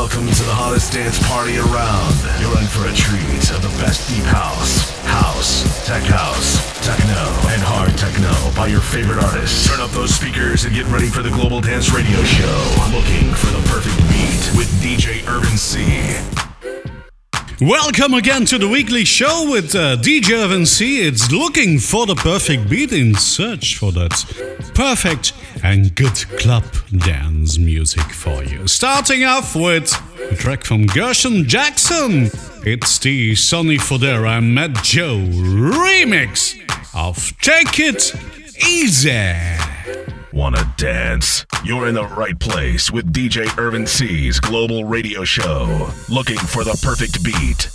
Welcome to the hottest dance party around. You're in for a treat of the best deep house, house, tech house, techno, and hard techno by your favorite artists. Turn up those speakers and get ready for the Global Dance Radio Show. Looking for the perfect beat with DJ Urban C. Welcome again to the weekly show with uh, DJ C. It's looking for the perfect beat in search for that perfect and good club dance music for you. Starting off with a track from Gershon Jackson. It's the Sonny Fodera and Matt Joe remix of Take It Easy. Wanna dance? You're in the right place with DJ Urban C's global radio show. Looking for the perfect beat.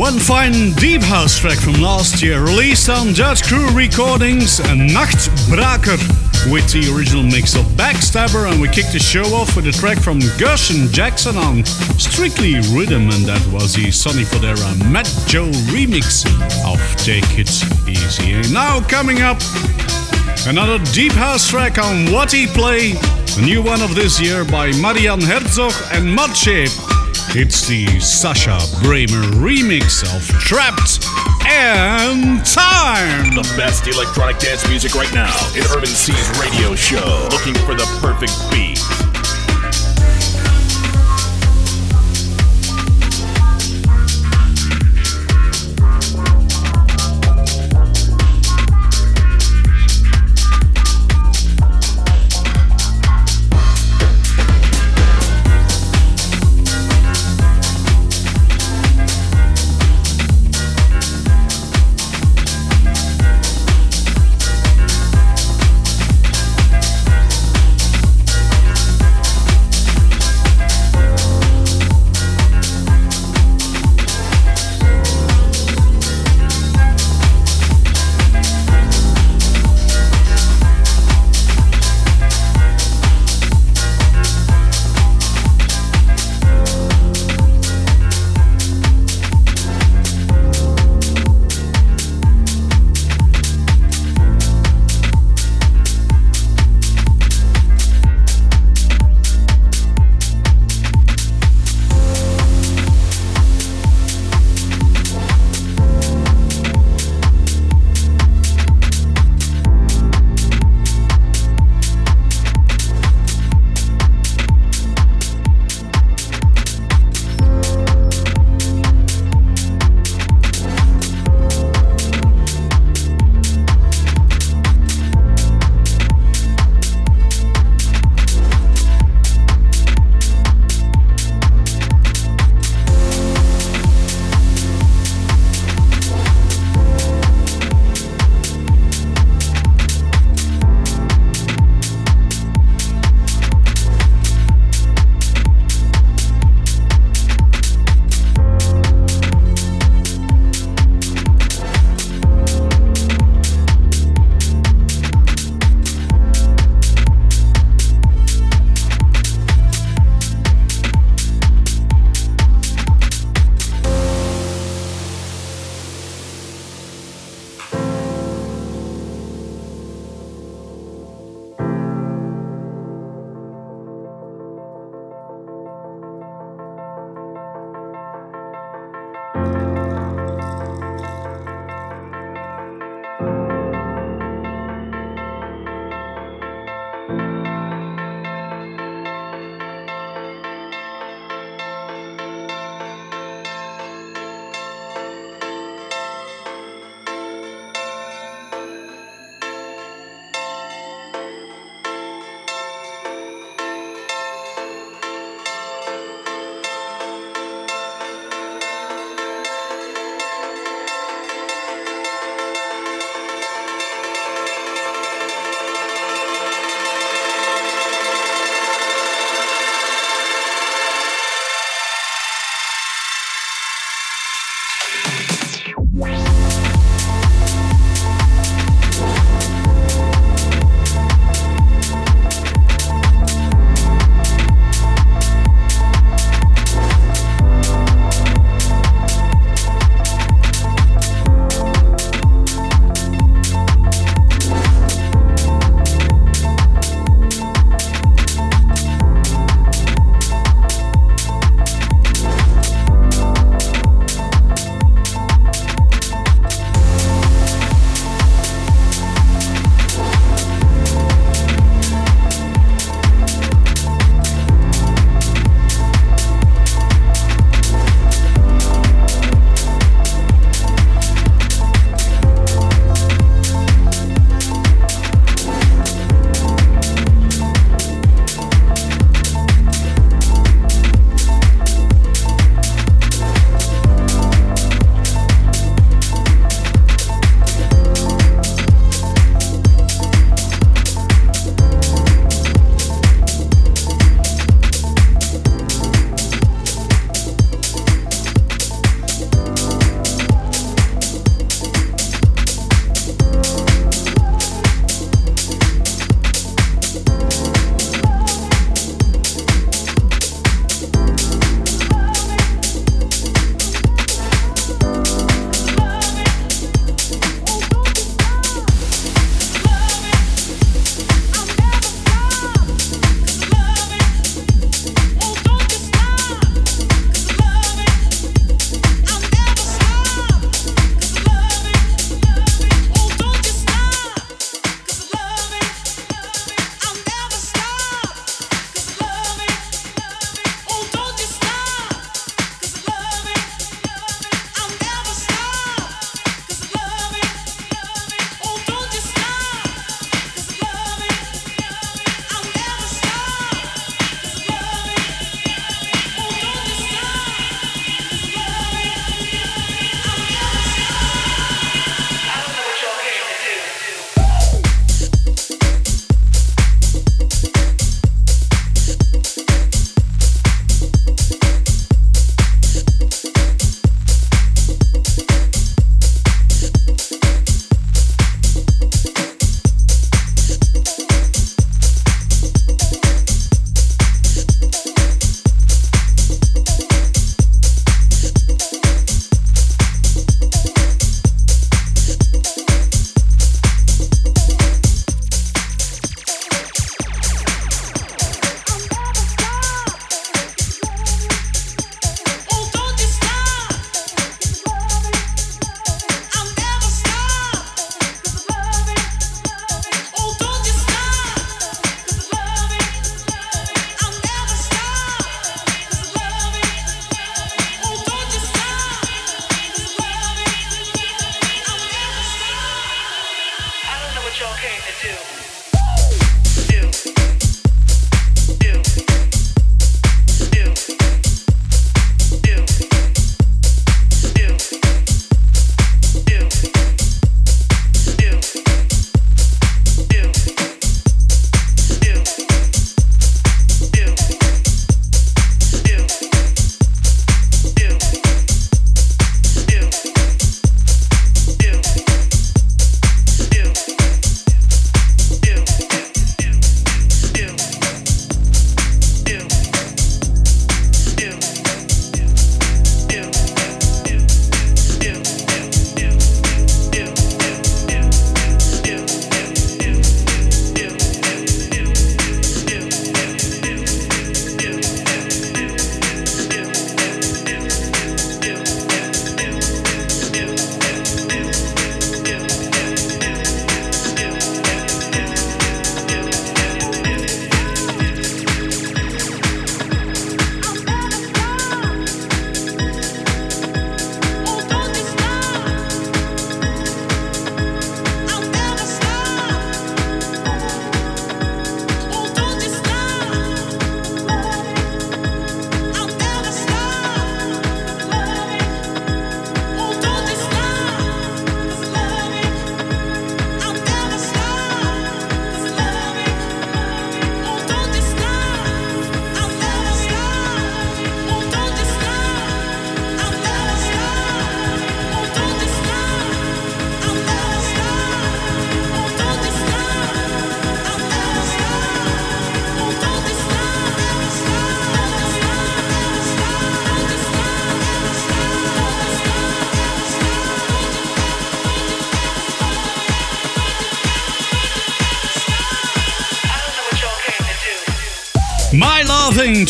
Fine deep house track from last year, released on Judge Crew Recordings, Nachtbraker, with the original mix of Backstabber, and we kicked the show off with a track from Gershon Jackson on Strictly Rhythm, and that was the Sonny Fodera Matt Joe remix of Take It Easy. And now coming up, another deep house track on Whatiplay, a new one of this year by Marian Herzog and Mudshape. It's the Sascha Braemer remix of Trapped in Time. The best electronic dance music right now in Urban C's radio show. Looking for the perfect beat.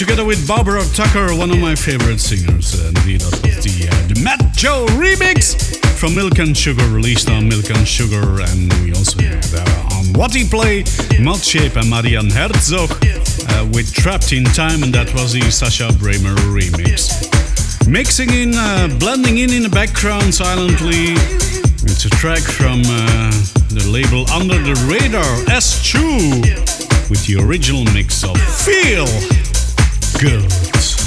Together with Barbara Tucker, one of my favorite singers. Indeed, that was the, uh, the Matt Joe remix from Milk and Sugar, released on Milk and Sugar. And we also had uh, on Whatiplay, Shape and Marian Herzog uh, with Trapped in Time, and that was the Sascha Braemer remix. Mixing in, uh, blending in in the background silently. It's a track from uh, the label Under the Radar S2 with the original mix of Feel Good.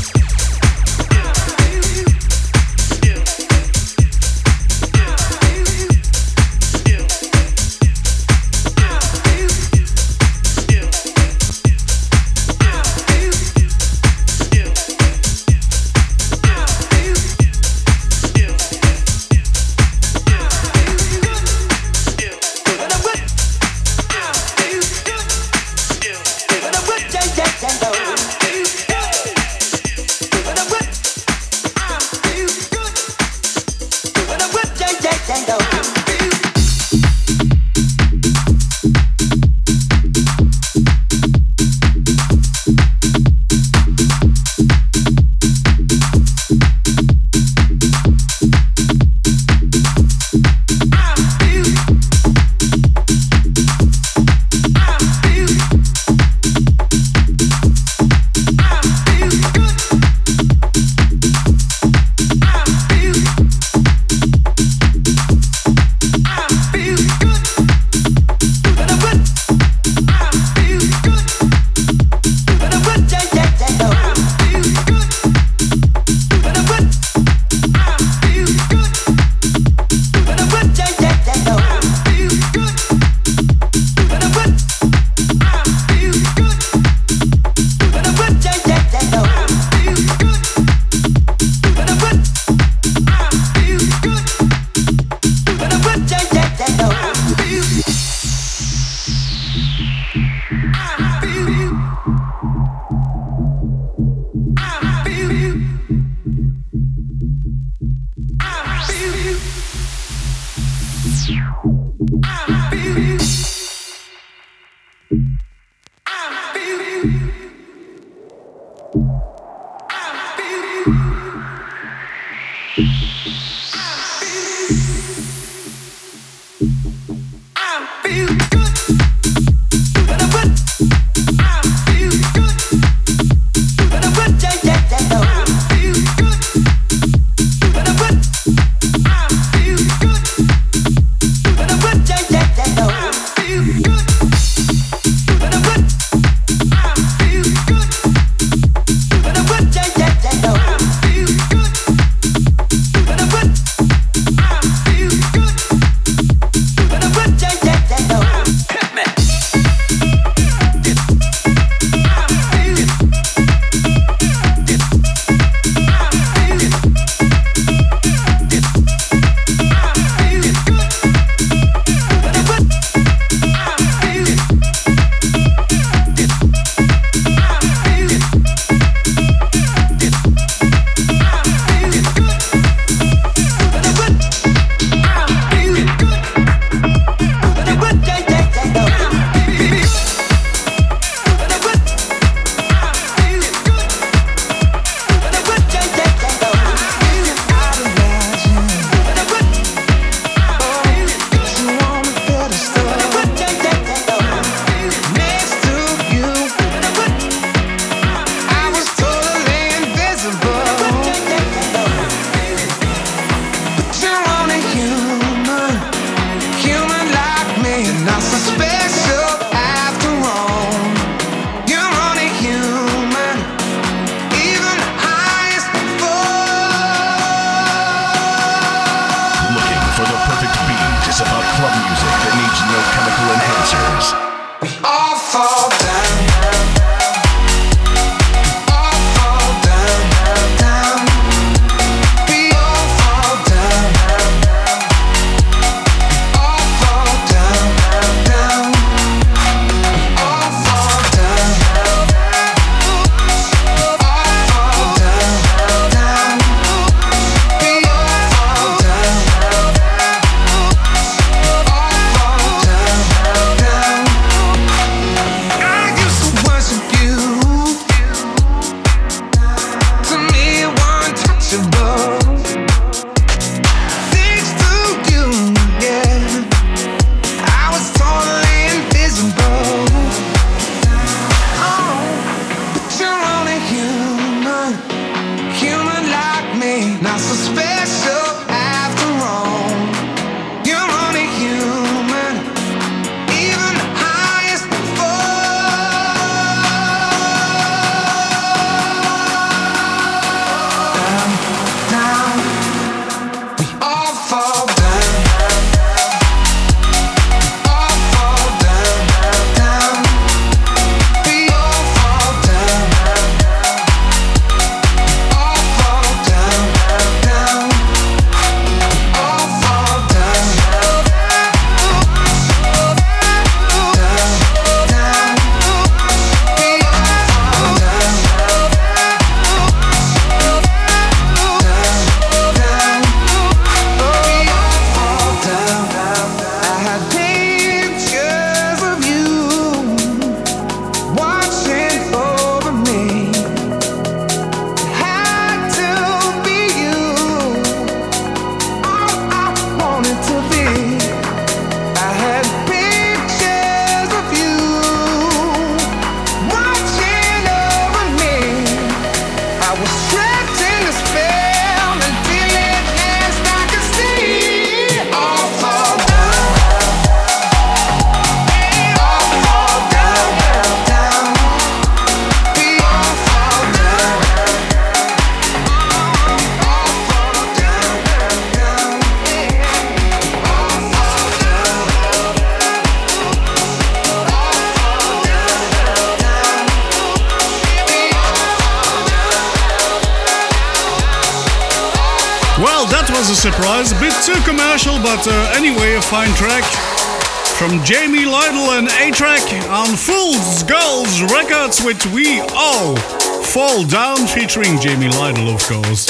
From Jamie Lidell and A-Trak on Fool's Gold Records with We All Fall Down featuring Jamie Lidell, of course.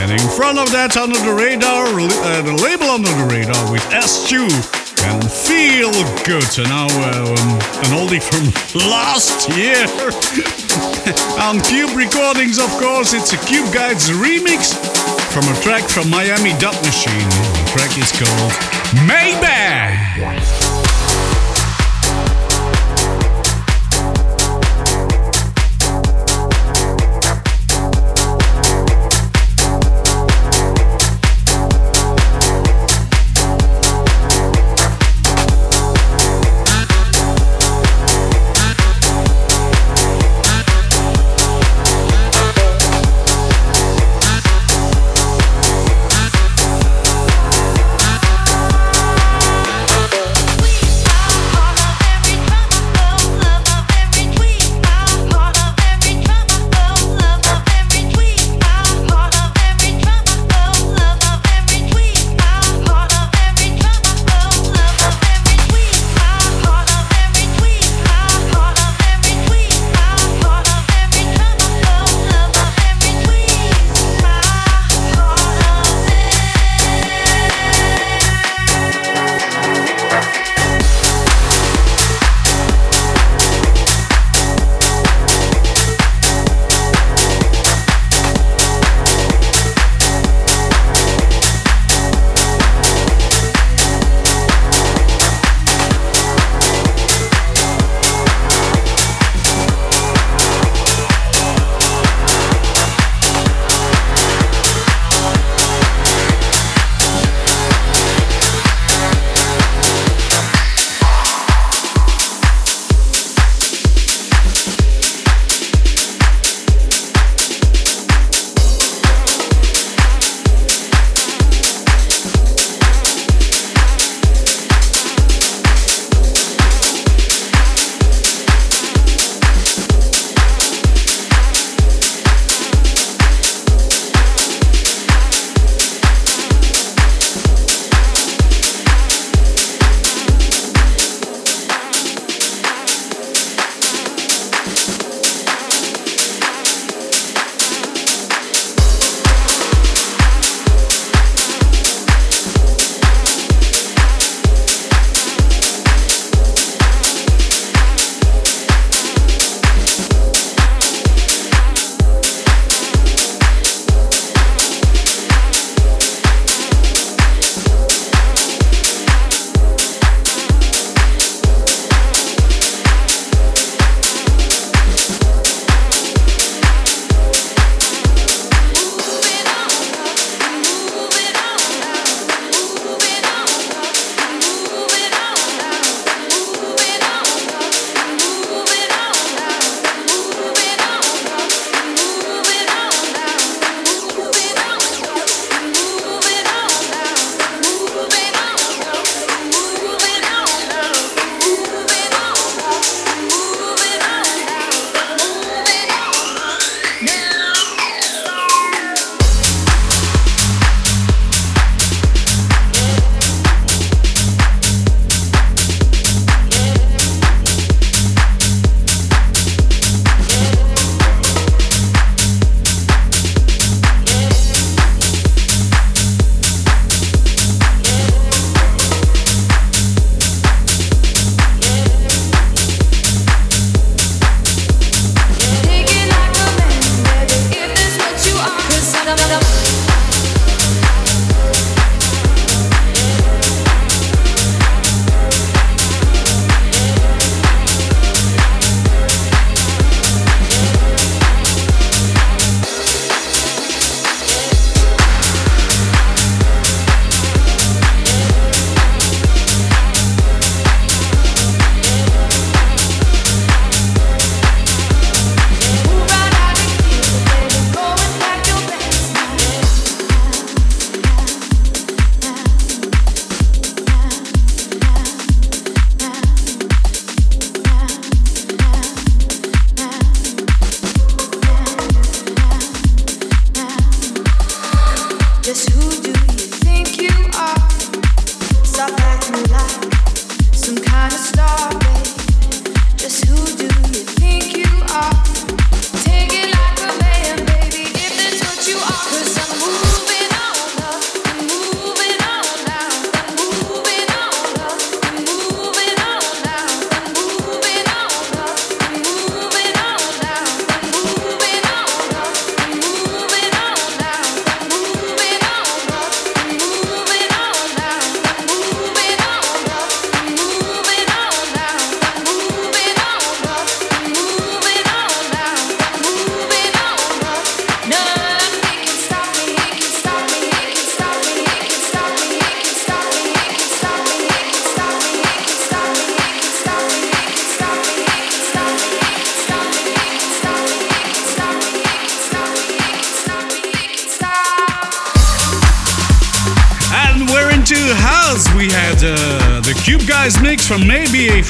And in front of that, under the radar, uh, the label under the radar with S2 and Feel Good. And now um, an oldie from last year. on Cube Recordings, of course, it's a Cube Guys remix from a track from Miami Dub Machine. The track is called Maybe.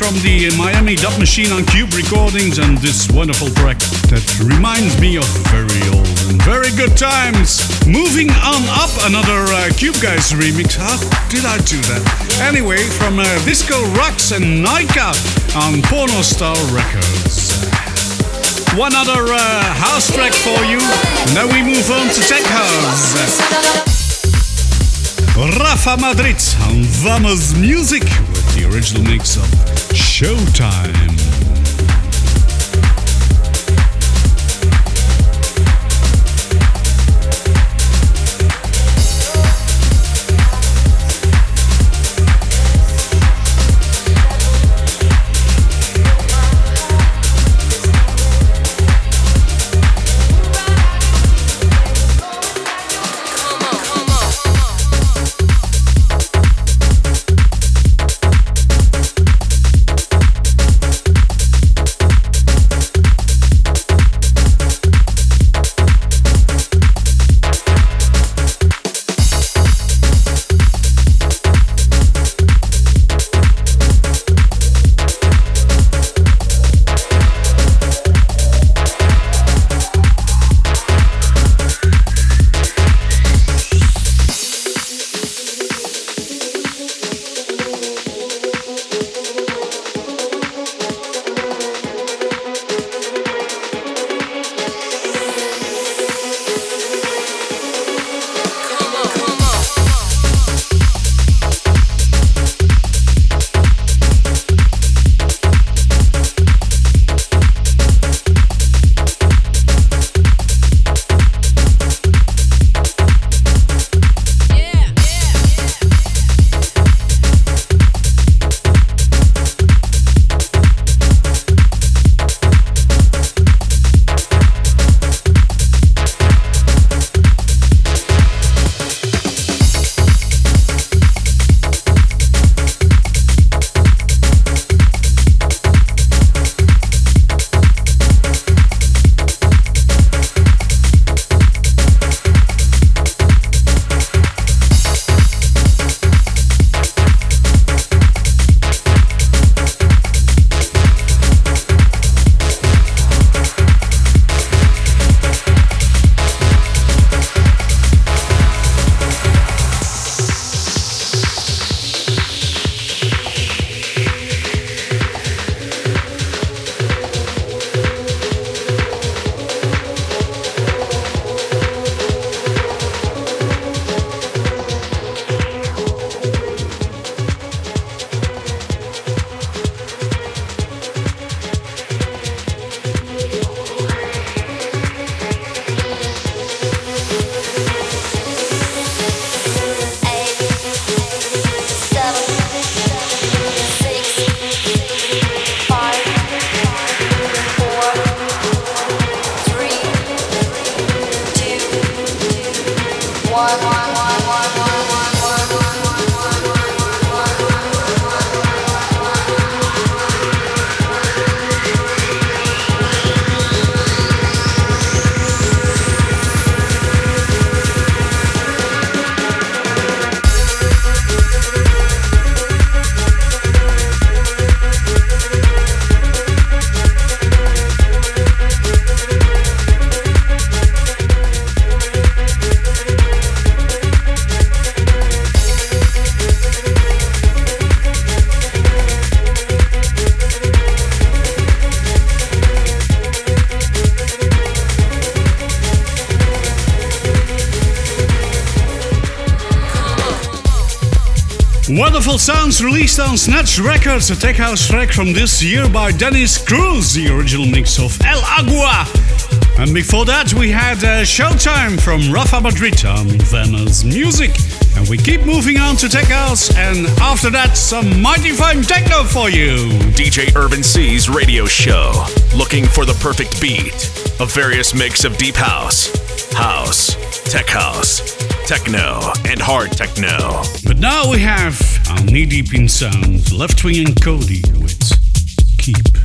From the Miami Dub Machine on Cube Recordings and this wonderful track that reminds me of very old and very good times. Moving on up, another uh, Cube Guys remix. How did I do that? Anyway, from uh, Disco Rocks and Nika on Porno Star Records. One other uh, house track for you, then we move on to Tech House. Rafa Madrid on Vamos Music with the original mix of Showtime. Sounds released on Snatch Records, a tech house track from this year by Dennis Cruz, the original mix of El Agua. And before that, we had uh, Showtime from Rafa Madrid on Vamos Music. And we keep moving on to tech house, and after that, some mighty fine techno for you. DJ Urban C's radio show, looking for the perfect beat. A various mix of deep house, house, tech house, techno, and hard techno. But now we have our knee deep in sound, Leftwing and Kody with Keep.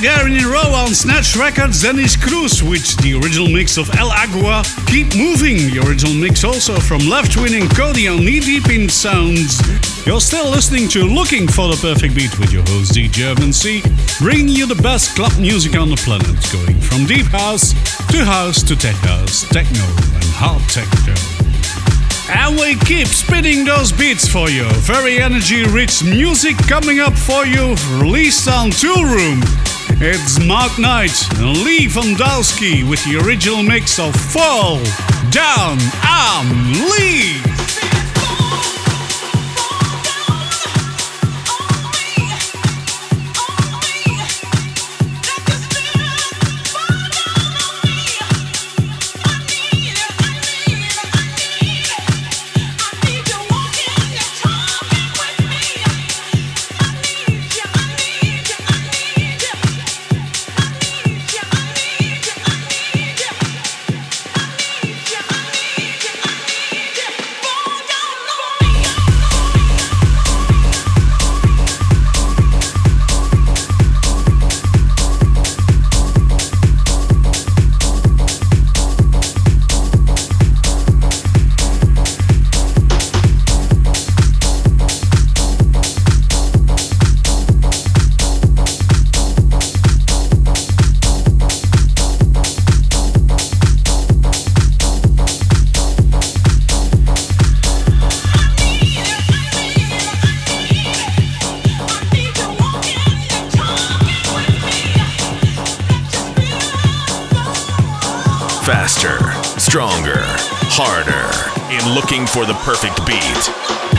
A row on Snatch Records, Dennis Cruz with the original mix of El Agua. Keep Moving, the original mix also from Leftwing and Kody on Knee Deep in Sounds. You're still listening to Looking for the Perfect Beat with your host DJ Evan C, bringing you the best club music on the planet, going from deep house to house to tech house, techno and hard techno. And we keep spinning those beats for you. Very energy rich music coming up for you, released on Toolroom. It's Mark Knight and Lee Van Dowski with the original mix of Fall Down on Lee. Looking for the perfect beat.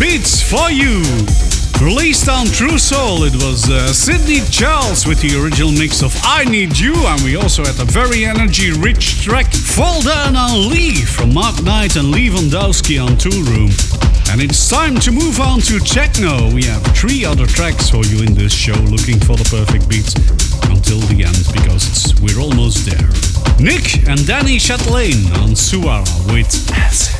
Beats for you. Released on True Soul, it was uh, Sidney Charles with the original mix of I Need You, and we also had a very energy rich track, Fall Down on Lee from Mark Knight and Lee Van Dowski on Toolroom. And it's time to move on to techno. We have three other tracks for you in this show, looking for the perfect beats until the end because we're almost there. Nick and Danny Chatelain on Suara with Acid.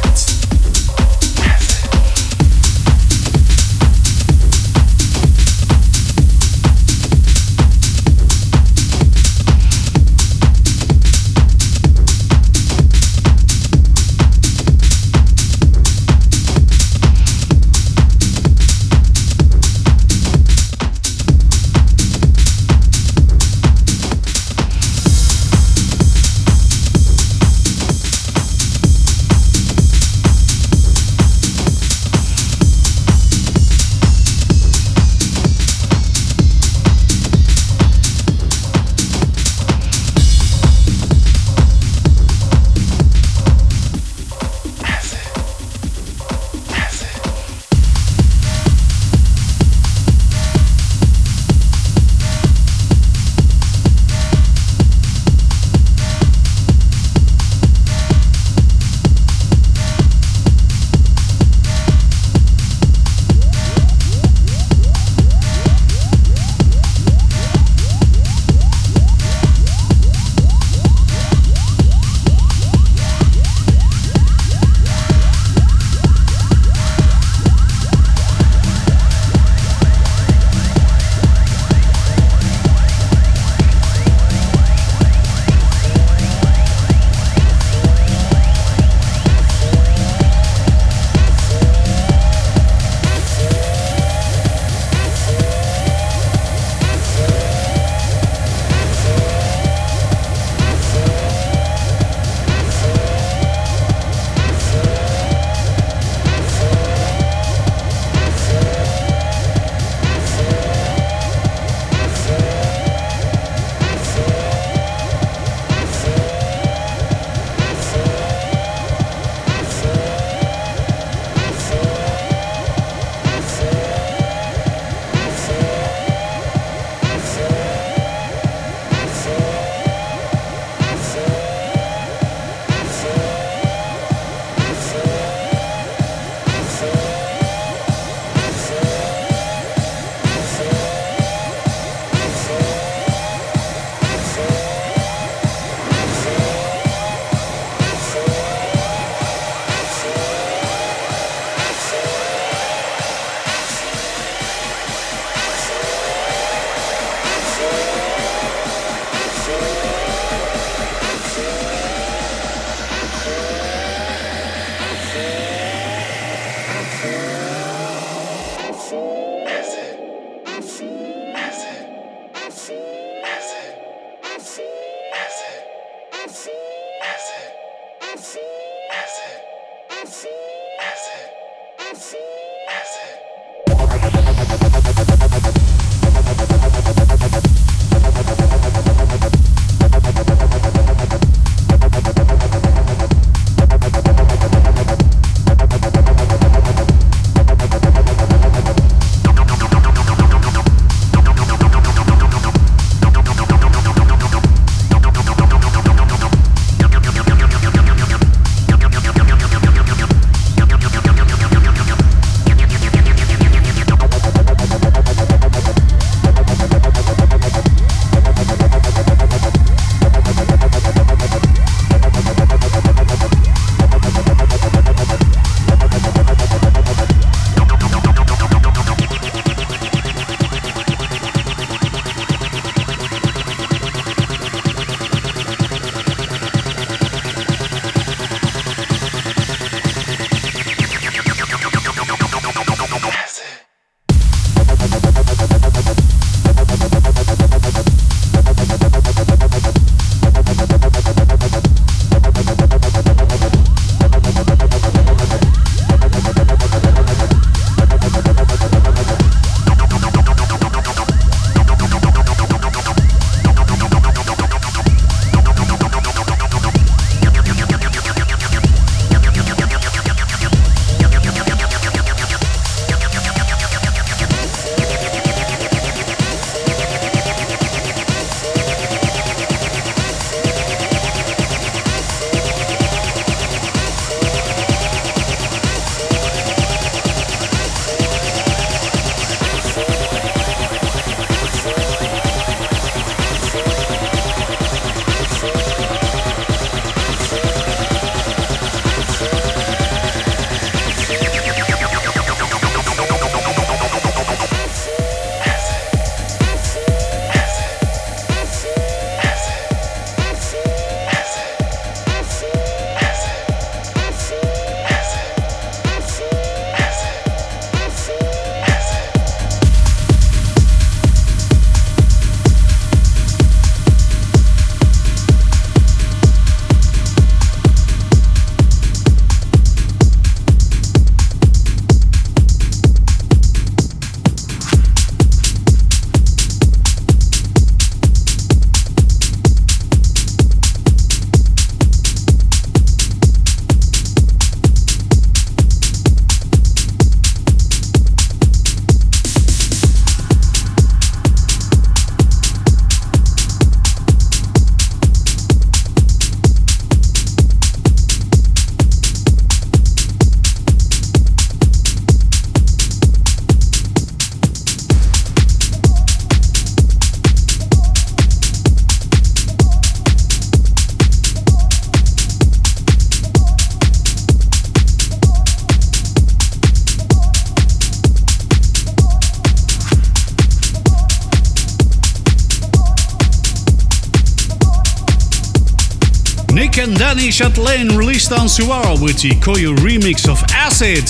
And Danny Chatelain released on Suara with the Koyo remix of Acid.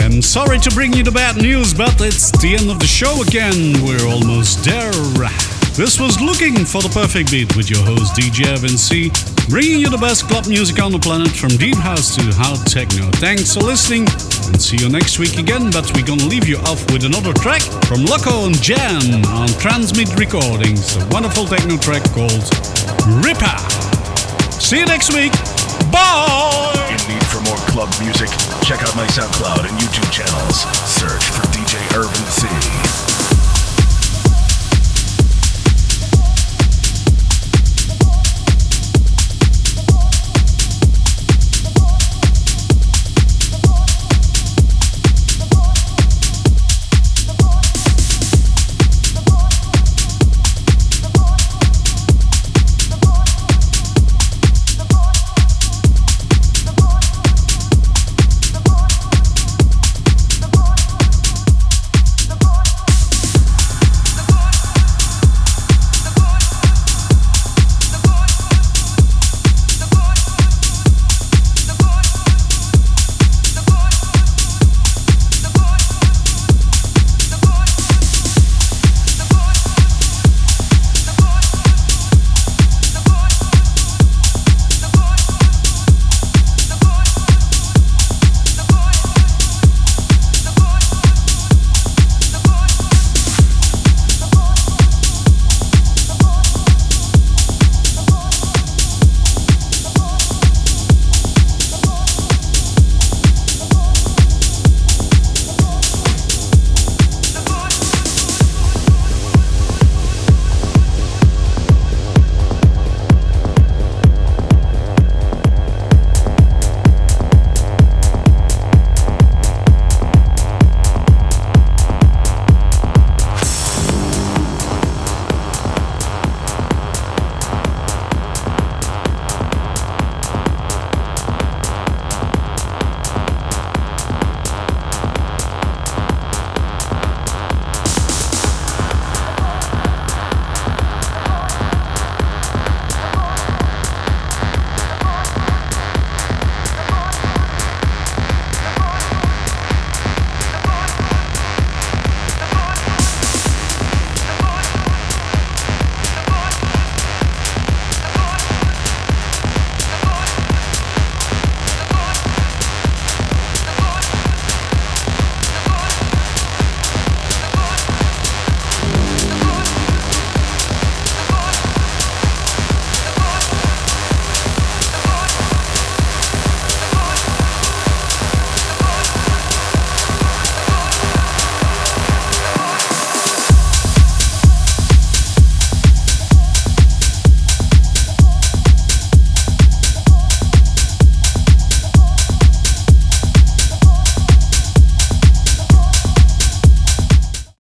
I'm sorry to bring you the bad news, but it's the end of the show again. We're almost there. This was Looking for the Perfect Beat with your host DJ Evan C, bringing you the best club music on the planet from deep house to hard techno. Thanks for listening and see you next week again. But we're gonna leave you off with another track from Loco and Jam on Transmit Recordings, a wonderful techno track called Ripper. See you next week. In need for more club music? Check out my SoundCloud and YouTube channels. Search for DJ Irvin C.